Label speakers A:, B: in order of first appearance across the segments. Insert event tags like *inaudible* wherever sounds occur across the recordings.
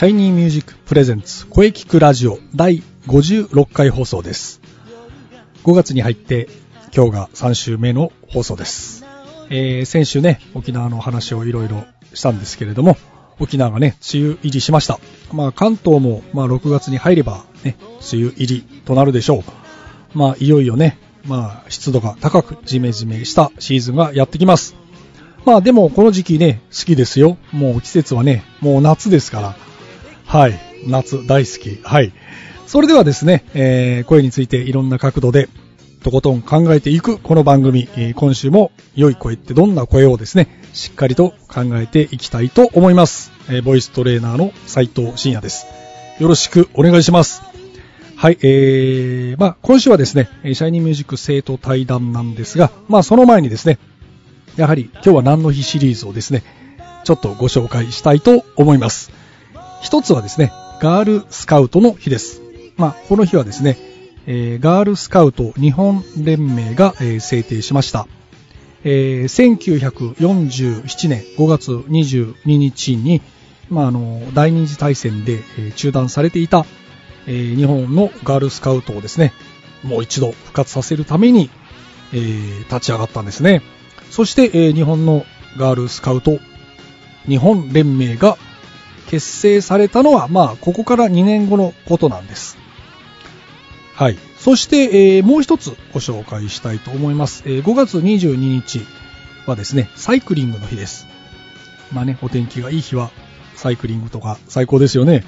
A: シャイニーミュージックプレゼンツ声聞くラジオ第56回放送です。5月に入って今日が3週目の放送です。えー、先週ね、沖縄の話をいろいろしたんですけれども、沖縄がね、梅雨入りしました。まあ関東も、まあ6月に入ればね、梅雨入りとなるでしょう。まあいよいよね、まあ湿度が高くジメジメしたシーズンがやってきます。まあでもこの時期ね、好きですよ。もう季節はね、もう夏ですから。はい。夏大好き。はい。それではですね、えー、声についていろんな角度でとことん考えていくこの番組、えー、今週も良い声ってどんな声をですね、しっかりと考えていきたいと思います。えー、ボイストレーナーの斉藤慎也です。よろしくお願いします。はい、えー、まあ今週はですね、シャイニーミュージック生徒対談なんですが、まあその前にですね、やはり今日は何の日シリーズをですね、ちょっとご紹介したいと思います。一つはですね、ガールスカウトの日です。まあ、この日はですね、えー、ガールスカウト日本連盟が、えー、制定しました。えー、1947年5月22日に、まあ、あの、第二次大戦で、えー、中断されていた、えー、日本のガールスカウトをですね、もう一度復活させるために、えー、立ち上がったんですね。そして、えー、日本のガールスカウト日本連盟が結成されたのは、まあ、ここから2年後のことなんです。はい。そして、えー、もう一つご紹介したいと思います。えー、5月22日はですね、サイクリングの日です。まあね、お天気がいい日は、サイクリングとか最高ですよね。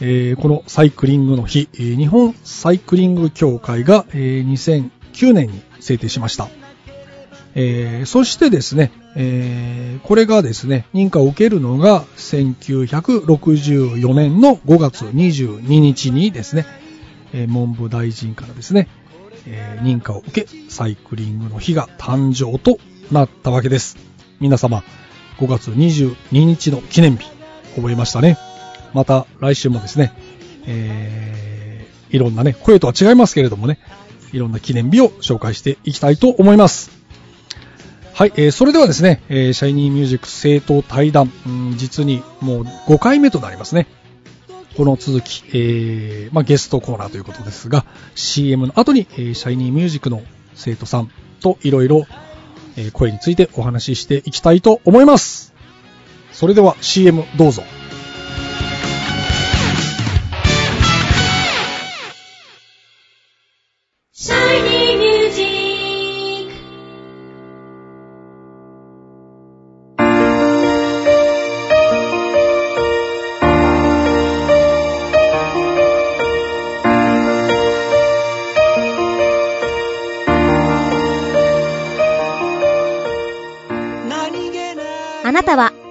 A: えー、このサイクリングの日え、日本サイクリング協会が、え2009年に制定しました。えー、そしてですね、えー、これがですね、認可を受けるのが1964年の5月22日にですね、えー、文部大臣からですね、え認可を受け、サイクリングの日が誕生となったわけです。皆様、5月22日の記念日、覚えましたね。また来週もですね、えー、いろんなね、声とは違いますけれどもね、いろんな記念日を紹介していきたいと思います。はい、えー、それではですね、えー、シャイニーミュージック生徒対談、うん、実にもう5回目となりますね。この続き、えー、まあ、ゲストコーナーということですが、CM の後に、えー、シャイニーミュージックの生徒さんといろいろ声についてお話ししていきたいと思います。それでは CM どうぞ。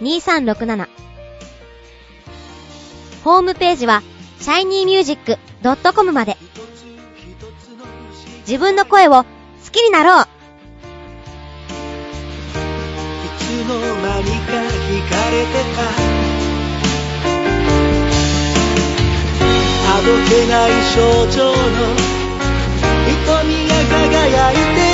B: 2367ホームページは shinymusic.com まで。自分の声を好きになろう。いつの間にか惹かれてた。あどけない症状の瞳が輝いて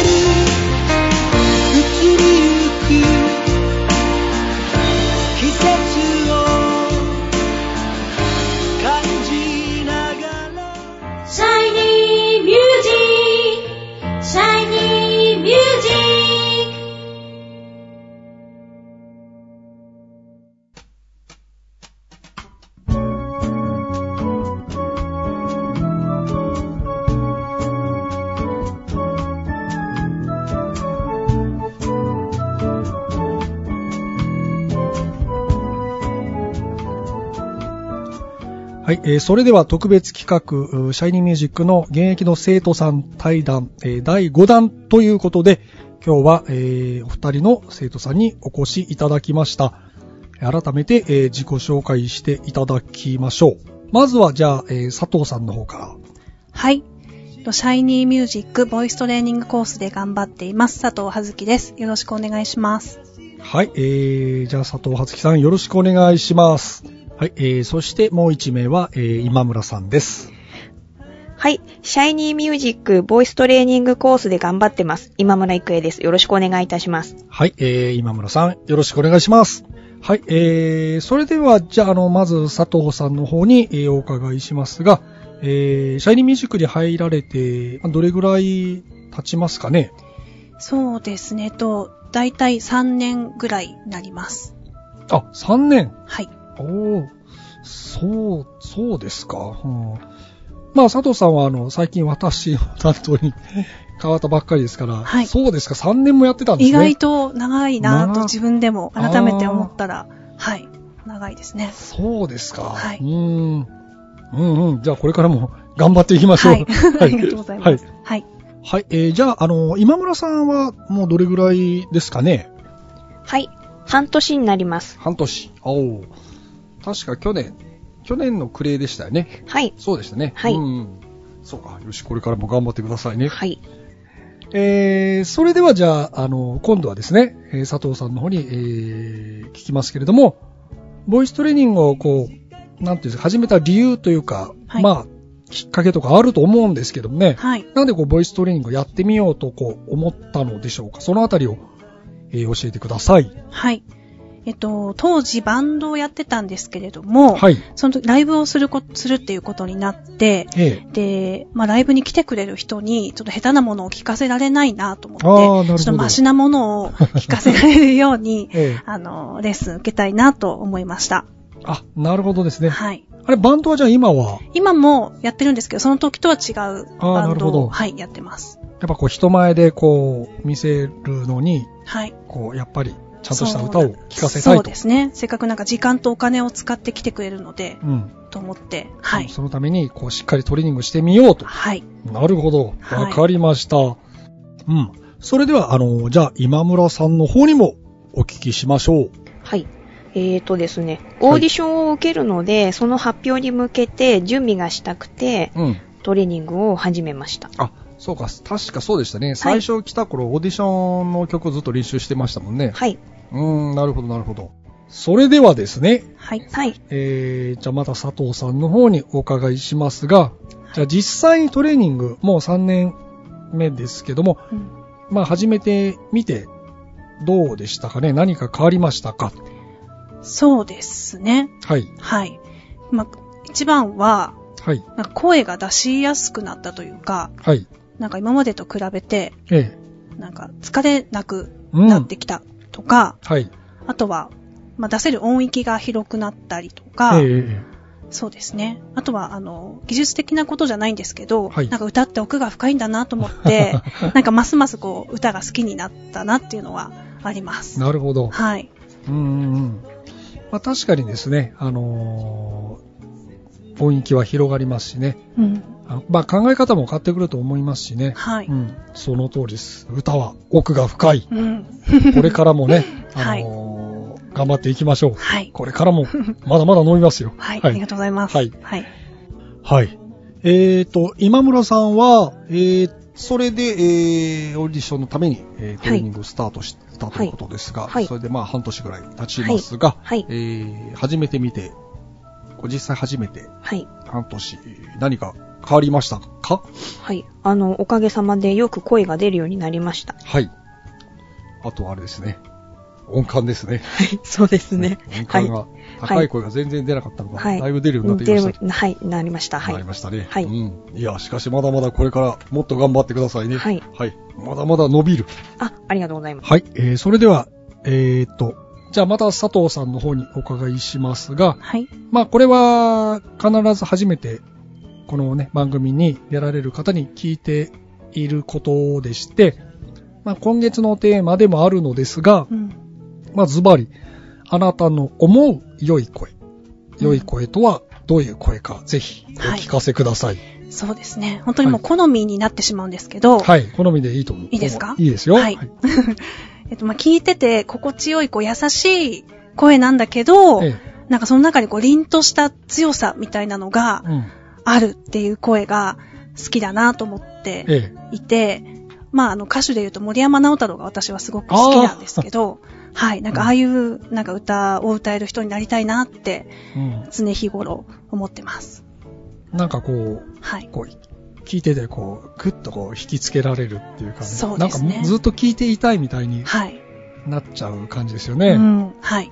A: はい、えーそれでは特別企画、シャイニーミュージックの現役の生徒さん対談、えー第5弾ということで、今日は、えーお二人の生徒さんにお越しいただきました。改めて、えー自己紹介していただきましょう。まずは、じゃあ、えー佐藤さんの方から。
C: はい。シャイニーミュージックボイストレーニングコースで頑張っています。佐藤葉月です。よろしくお願いします。
A: はい、えー、じゃあ佐藤初樹さんよろしくお願いします。はい、えー、そしてもう一名は、えー、今村さんです。
D: はい。シャイニーミュージックボイストレーニングコースで頑張ってます。今村育恵です。よろしくお願いいたします。
A: はい、えー、今村さんよろしくお願いします。はい、えー、それでは、じゃあ、あの、まず佐藤さんの方に、えーお伺いしますが、えー、シャイニーミュージックに入られて、どれぐらい経ちますかね？
C: そうですね。と、だいたい3年ぐらいになります。
A: あ、3年？
C: はい。
A: おー、そう、そうですか。うんまあ、佐藤さんは、あの、最近私の担当に変わったばっかりですから、
C: はい
A: そうですか、3年もやってたんですね。
C: 意外と長いな
A: まあ
C: と自分でも改めて思ったら、はい。長いですね。
A: そうですか。
C: はいう
A: ーん。うんうん。じゃあ、これからも頑張っていきましょう。*laughs*
C: はい。ありがとうございます。
A: はい。
C: はい。
A: はい。えーじゃあ、あの、今村さんはもうどれぐらいですかね？
D: はい。半年になります。
A: 半年。おお。確か去年、去年の暮れでしたよね。
D: はい。
A: そうでしたね。
D: はい
A: うん。そうか。よし、これからも頑張ってくださいね。
D: はい。
A: えー、それではじゃあ、あの、今度はですね、えー佐藤さんの方に、えー、聞きますけれども、ボイストレーニングをこう、なんていうんですか、始めた理由というか、
C: はい
A: まあ、きっかけとかあると思うんですけどもね、
C: はい。
A: なんでこう、ボイストレーニングをやってみようとこう、思ったのでしょうか。そのあたりを、えー教えてください。
C: はい。えっと、当時バンドをやってたんですけれども、
A: はい。
C: その時ライブをするこ、するっていうことになって、
A: え
C: で、まあ、ライブに来てくれる人に、ちょっと下手なものを聞かせられないなと思って、ちょっとマシなものを聞かせられるように *laughs*
A: え、ええ
C: あの、レッスン受けたいなと思いました。
A: あ、なるほどですね。
C: はい。
A: あれ、バンドはじゃあ今は、
C: 今もやってるんですけど、その時とは違うバンドを、はい、やってます。
A: やっぱこう、人前でこう、見せるのに、
C: はい。
A: こう、やっぱり、ちゃんとした歌を聴かせたいと。
C: そうですね。せっかくなんか時間とお金を使ってきてくれるので、
A: うん。
C: と思って、はい。
A: そのために、こう、しっかりトレーニングしてみようと。
C: はい。
A: なるほど。
C: はい
A: わかりました。うん。それでは、あの、じゃあ、今村さんの方にもお聞きしましょう。
D: はい。えーとですね、オーディションを受けるので、その発表に向けて準備がしたくて、
A: うん。
D: トレーニングを始めました。
A: あ、そうか、確かそうでしたね。最初来た頃、オーディションの曲をずっと練習してましたもんね。
D: はい。
A: うーん、なるほど、なるほど。それではですね、
C: はい。
D: はい。
A: えー、じゃあまた佐藤さんの方にお伺いしますが、じゃあ実際にトレーニング、もう3年目ですけども、
C: うん
A: まあ始めてみて、どうでしたかね？何か変わりましたか？
C: そうですね。
A: はい。
C: はい。まあ、一番は、
A: はい。
C: なんか声が出しやすくなったというか、
A: はい。
C: なんか今までと比べて、
A: ええ。
C: なんか疲れなく
A: うん。
C: なってきたとか、
A: はい。
C: あとは、まあ、出せる音域が広くなったりとか、
A: えええ
C: そうですね。あとは、あの、技術的なことじゃないんですけど、
A: はい
C: なんか歌って奥が深いんだなと思って、*laughs* なんかますますこう、歌が好きになったなっていうのはあります。
A: なるほど。
C: はい。
A: うんうんうん。まあ確かにですね、あのー音域は広がりますしね。
C: うん。
A: まあ考え方も変わってくると思いますしね。
C: はい。
A: うん。その通りです。歌は奥が深い。
C: うん。
A: これからもね、*laughs* あ
C: はい
A: のー頑張っていきましょう。
C: はい。
A: これからも、*laughs* まだまだ伸びますよ。
C: はい。
A: はい
C: ありがとうございます。
A: はい
C: はい。
A: はい。えーと、今村さんは、えー、それで、えー、オーディションのために、えートレーニングをスタートしたということですが、
D: はい
A: それでまあ半年ぐらい経ちますが、
D: はい
A: えー、始めてみて、実際初めて
D: はい。
A: 半年、何か変わりましたか？
D: はい。あの、おかげさまでよく声が出るようになりました。
A: はい。あとはあれですね。音感ですね。
D: はい。そうですね。
A: 音感が、高い声が全然出なかったのが、だいぶ出るようになってきました。
D: はい。なりました。は
A: ないり。ましたね。
D: はい
A: うん。いや、しかしまだまだこれからもっと頑張ってくださいね。
D: はい。
A: はい。まだまだ伸びる。
D: あ、ありがとうございます。
A: はい。えー、それでは、えーっと、じゃあまた佐藤さんの方にお伺いしますが、
C: はい。
A: まあこれは必ず初めてこのね、番組に出られる方に聞いていることでして、まあ今月のテーマでもあるのですが、
C: うん。
A: まあズバリ、あなたの思う良い声。良い声とはどういう声か、ぜひお聞かせください。
C: そうですね。本当にもう好みになってしまうんですけど、
A: はい、好みでいいと思う。
C: いいですか？
A: いいですよ。
C: はい。*laughs* えっと、まあ、聞いてて心地よい、こう、優しい声なんだけど、
A: え
C: なんかその中にこう、凛とした強さみたいなのがあるっていう声が好きだなと思って
A: え
C: いて、まあ、あの、歌手で言うと森山直太朗が私はすごく好きなんですけど、はい、なんかああいう、なんか歌を歌える人になりたいなって、常日頃思ってます。
A: なんかこう、
C: はい。
A: こう、聞いてて、こう、ぐっとこう、引きつけられるっていうかね。
C: そうですね
A: なんかずっと聞いていたいみたいに
C: はい。
A: なっちゃう感じですよ
C: う
A: ね。
C: ん。はい。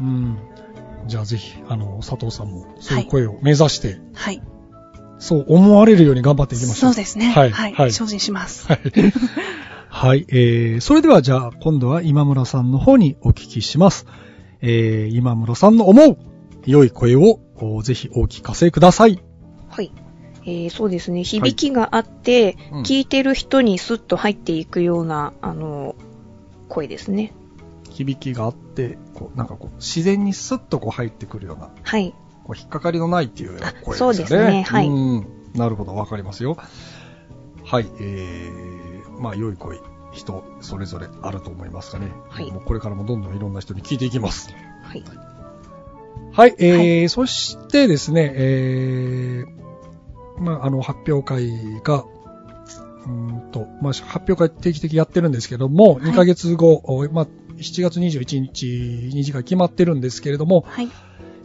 A: うん。じゃあぜひ、あの、佐藤さんも、そういう声を目指して、
C: はい。
A: そう思われるように頑張っていきましょう。
C: そうですね。
A: はい。
C: はい。
A: はい。
C: 精進します。
A: はい。*laughs* はい。えー、それではじゃあ、今度は今村さんの方にお聞きします。えー、今村さんの思う、良い声を、おぜひお聞かせください。
D: はい。えー、そうですね。響きがあって、
A: うん
D: 聞いてる人にスッと入っていくような、あの、声ですね。
A: 響きがあって、こう、なんかこう、自然にスッとこう入ってくるような、
D: はい。
A: こう、引っかかりのないっていうような声ですよね。
D: あそうですねはい
A: うん。なるほど、わかりますよ。はい。えー、まあ、良い声、人、それぞれあると思いますがね。
D: はい
A: もうこれからもどんどんいろんな人に聞いていきます。
D: はい。
A: はい、えーそしてですね、えー、まあ、あの、発表会が、うーんと、まあ、発表会定期的にやってるんですけども、
C: はい
A: 2ヶ月後、おまあ、7月21日に時が決まってるんですけれども、
C: はい。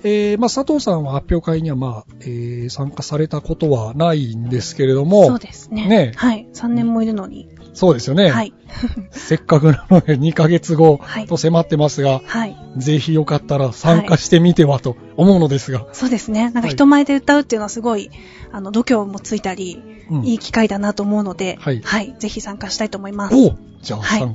A: えー、まあ、佐藤さんは発表会には、まあ、えー、参加されたことはないんですけれども、
C: そうですね。
A: ね
C: はい。3年もいるのに。
A: そうですよね。
C: はい。*laughs*
A: せっかくなので *laughs* 2ヶ月後
C: はい
A: と迫ってますが、
C: はい。
A: ぜひよかったら参加してみてはと思うのですが、
C: そうですね。なん
A: はい
C: か人前で歌うっていうのはすごい、あの、度胸もついたり、
A: うん
C: いい機会だなと思うので、
A: はい
C: ぜひ参加したいと思います。
A: おうじゃあ、
C: はい
A: 参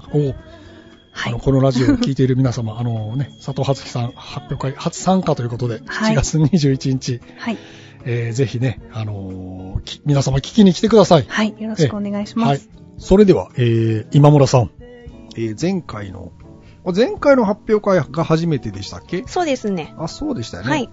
C: はい
A: あの、。このラジオを *laughs* 聞いている皆様、あのね、佐藤初樹さん発表会初参加ということで、
C: はい
A: 7月21日、
C: はい。
A: えーぜひね、あのーき皆様聞きに来てください。
C: はい。よろしくお願いします。
A: はい。それでは、えー、今村さん。えー、前回の、前回の発表会が初めてでしたっけ？
D: そうですね。
A: あ、そうでしたよね。
D: はい。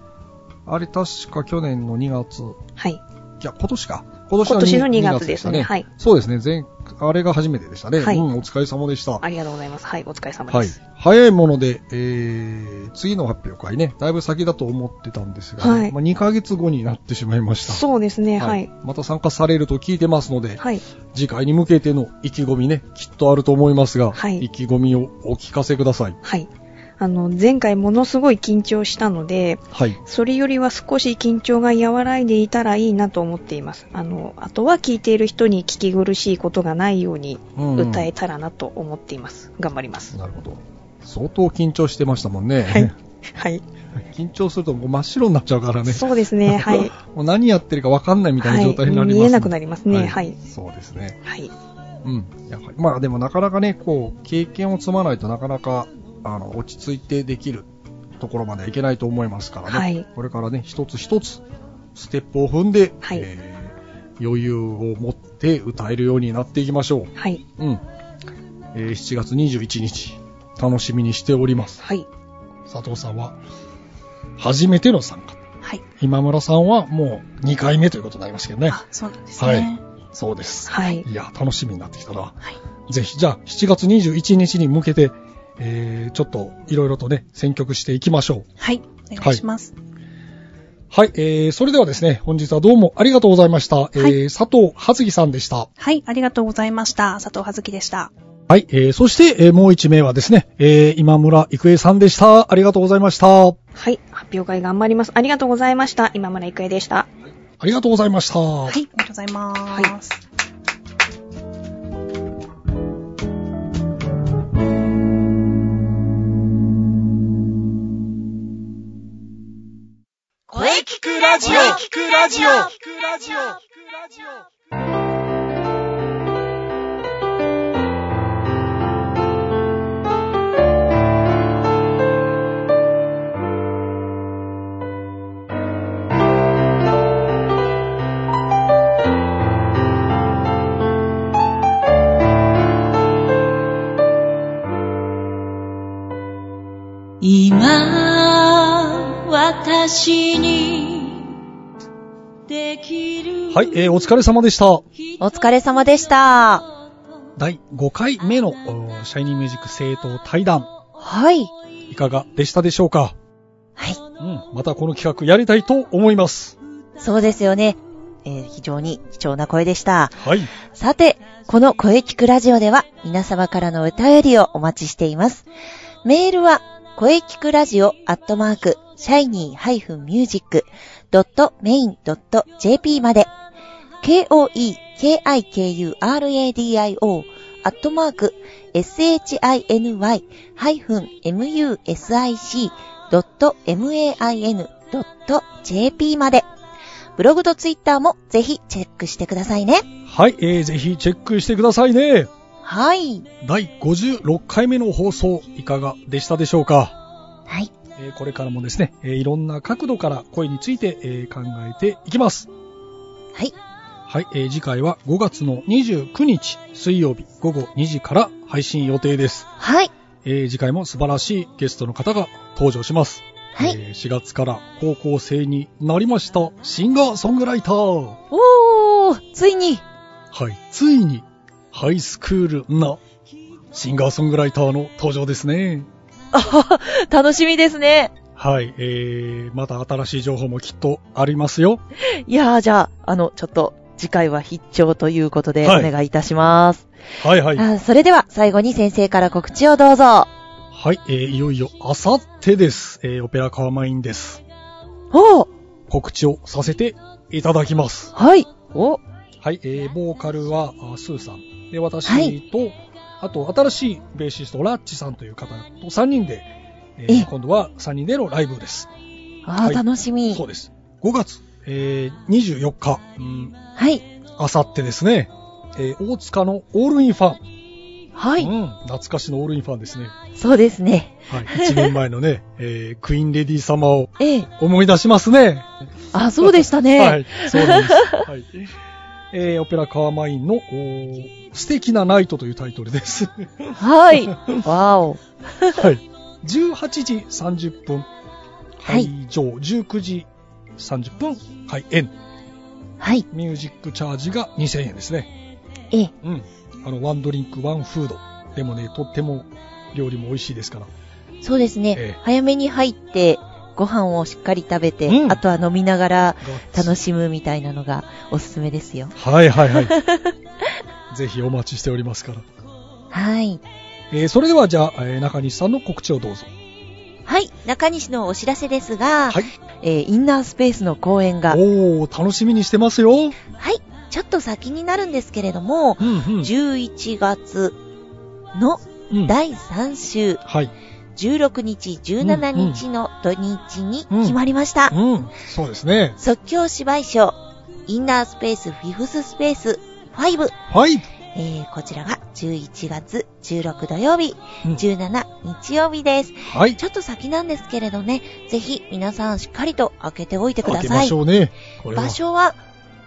A: あれ確か去年の2月、
D: はい。
A: いや、今年か。今
D: 今年の2
A: 2
D: 月ですね
A: した
D: はい
A: そうですね。前、あれが初めてでしたね。
D: はい
A: うん、お疲れ様でした。
D: ありがとうございます。はい。お疲れ様
A: はい
D: です。。
A: 早いもので、えー、次の発表会ね、だいぶ先だと思ってたんですが、
D: はい
A: まあ、2ヶ月後になってしまいました。
D: そうですね。はい。
A: また参加されると聞いてますので、
D: はい。
A: 次回に向けての意気込みね、きっとあると思いますが、
D: はい
A: 意気込みをお聞かせください。
D: はい。あの、前回ものすごい緊張したので、
A: はい。
D: それよりは少し緊張が和らいでいたらいいなと思っています。あの、あとは聞いている人に聞き苦しいことがないように
A: うん
D: 歌えたらなと思っています。頑張ります。
A: なるほど。相当緊張してましたもんね。
D: はい。*laughs* はい。
A: 緊張するともう真っ白になっちゃうからね。
D: そうですね。*laughs* はい。
A: もう何やってるか分かんないみたいな状態になります、
D: はい見えなくなりますねはい
A: そうですね。
D: はい。
A: うん。やっぱりまあでもなかなかね、こう、経験を積まないとなかなか、あの、落ち着いてできるところまではいけないと思いますからね。
D: はい
A: これからね、一つ一つ、ステップを踏んで、
D: はい
A: えー余裕を持って歌えるようになっていきましょう。
D: はい。
A: うん。えー7月21日、楽しみにしております。
D: はい。
A: 佐藤さんは、初めての参加。
C: はい。
A: 今村さんはもう2回目ということになりますけどね。
C: あ、そうなんですね。
A: はいそうです。
D: はい。
A: いや、楽しみになってきたな。
C: はい。
A: ぜひ、じゃあ、7月21日に向けて、えー、ちょっと、いろいろとね、選曲していきましょう。
C: はい。お願いします。
A: はい、えー、それではですね、本日はどうもありがとうございました。えー、佐藤葉月さんでした。
C: はい。ありがとうございました。佐藤葉月でした。
A: はい、えー、そして、えー、もう一名はですね、えー、今村郁恵さんでした。ありがとうございました。あ
D: はい。発表会頑張ります。ありがとうございました。今村郁恵でした。
A: りがとうございました。
C: はい。ありがとうございます。
E: 声聞くラジオ。聞くラジオ。
F: 今私に
A: はい、えー、お疲れ様でした。
E: お疲れ様でした。
A: 第5回目の、シャイニーミュージック生徒対談、
E: はい。
A: いかがでしたでしょうか？
E: はい。
A: うん、またこの企画やりたいと思います。
E: そうですよね。えー非常に貴重な声でした。
A: はい。
E: さて、この声聞くラジオでは皆様からの歌よりをお待ちしています。メールは、声聞くラジオアットマーク、シャイニー -music.main.jp まで、k-o-e-k-i-k-u-r-a-d-i-o アットマーク、shiny-music.main.jp まで、ブログとツイッターもぜひチェックしてくださいね。
A: はい、えー、ぜひチェックしてくださいね。
E: はい。
A: 第56回目の放送、いかがでしたでしょうか？
E: はい。
A: えーこれからもですね、えーいろんな角度から声について、えー考えていきます。
E: はい。
A: はい、えー次回は5月の29日水曜日午後2時から配信予定です。
E: はい。
A: えー次回も素晴らしいゲストの方が登場します。
E: はい。
A: えー4月から高校生になりましたシンガーソングライター。
E: おー、ついに。
A: はい、ついにハイスクールなシンガーソングライターの登場ですね。
E: あ楽しみですね。
A: はい、えー、また新しい情報もきっとありますよ。
E: いやー、じゃあ、あの、ちょっと、次回は必聴ということで、お
A: はい
E: 願いいたします。
A: はいはい。
E: あそれでは、最後に先生から告知をどうぞ。
A: はい、えー、いよいよあさってです。えー、オペラカーマインです。
E: おー、
A: 告知をさせていただきます。
E: はい。お、
A: はい、えー、ボーカルはあスーさん。で、私と、
E: はい
A: あと、新しいベーシスト、ラッチさんという方と3人で、えー
E: え
A: 今度は3人でのライブです。
E: あー、
A: はい
E: 楽しみ。
A: そうです。5月、えー、24日、うん、
E: はい。
A: あさってですね、えー、大塚のオールインファン。
E: はい。
A: うん、懐かしのオールインファンですね。
E: そうですね。
A: はい、1年前のね、*laughs* えー、クイーンレディ様を
E: ええ。
A: 思い出しますね。
E: あ、そうでしたね。*laughs*
A: はい、そうなんです。*laughs* はい。えー、オペラカーマインの、おー素敵なナイトというタイトルです。
E: はい。わーお。
A: はい。18時30分、
E: はい
A: 会場、19時30分、開演。
E: はい。
A: ミュージックチャージが2000円ですね。
E: ええ。
A: うん。あの、ワンドリンク、ワンフード。でもね、とっても料理も美味しいですから。
E: そうですね。
A: ええ
E: 早めに入って、ご飯をしっかり食べて、
A: うん
E: あとは飲みながら楽
A: し
E: しむみたいなのがおすすめですよ。
A: はいはいはい。*laughs* ぜひお待ちしておりますから。
E: はい。
A: えーそれではじゃあ、えー中西さんの告知をどうぞ。
E: はい。中西のお知らせですが、
A: はい。
E: えーインナースペースの公演が、
A: おー、楽しみにしてますよ。うん
E: はい。ちょっと先になるんですけれども、
A: うん。
E: 11月の
A: うん
E: 第3週、
A: はい。
E: 16日、17日の土日に決まりました。
A: うん。そうですね。
E: 即興芝居賞、インナースペースフィフススペース5、
A: はい。
E: えー、こちらが11月16土曜日、
A: うん
E: 17日曜日です。
A: はい。
E: ちょっと先なんですけれどね、ぜひ皆さんしっかりと開けておいてくだ
A: 開けま
E: さい。
A: しょうね。
E: 場所は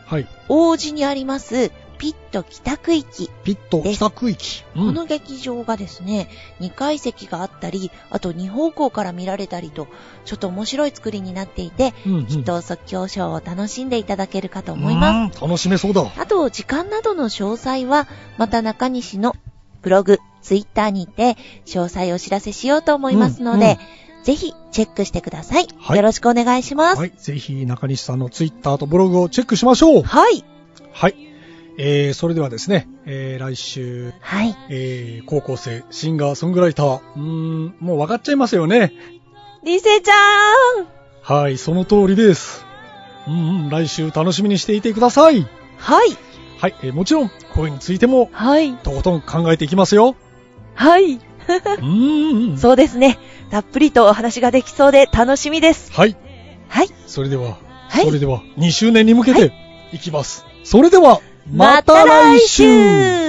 A: はい。
E: 王子にありますピット北区域。
A: ピット北区域。うん
E: この劇場がですね、2階席があったり、あと2方向から見られたりと、ちょっと面白い作りになっていて、
A: うんうん
E: きっと即興ショーを楽しんでいただけるかと思います。
A: す。楽しめそうだ。
E: あと、時間などの詳細は、また中西のブログ、ツイッターにて、詳細をお知らせしようと思いますので、ぜひチェックしてください。
A: はい
E: よろしくお願いします。
A: はい。ぜひ中西さんのツイッターとブログをチェックしましょう。
E: はい。
A: はい。えー、それではですね、えー、来週、
E: はい。
A: えー、高校生、シンガー、ソングライター、うーん、もう分かっちゃいますよね。
E: リセちゃん
A: はい、その通りです。うんうん、来週楽しみにしていてください。
E: はい。
A: はい、えーもちろん、声についても、
E: はい。
A: とことん考えていきますよ。
E: はい。*laughs*
A: うーん。
E: そうですね。たっぷりとお話ができそうで楽しみです。
A: はい、
E: はい。
A: それでは、
E: はい
A: それでは、2周年に向けて、いきます。それでは、
E: また来週。